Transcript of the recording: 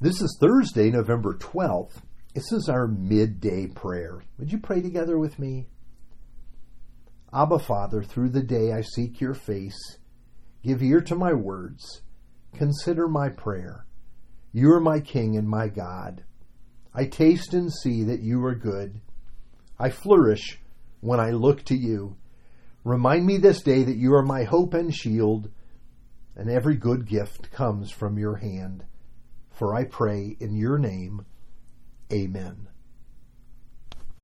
This is Thursday, November 12th. This is our midday prayer. Would you pray together with me? Abba, Father, through the day I seek your face. Give ear to my words. Consider my prayer. You are my King and my God. I taste and see that you are good. I flourish when I look to you. Remind me this day that you are my hope and shield, and every good gift comes from your hand. For I pray in your name. Amen.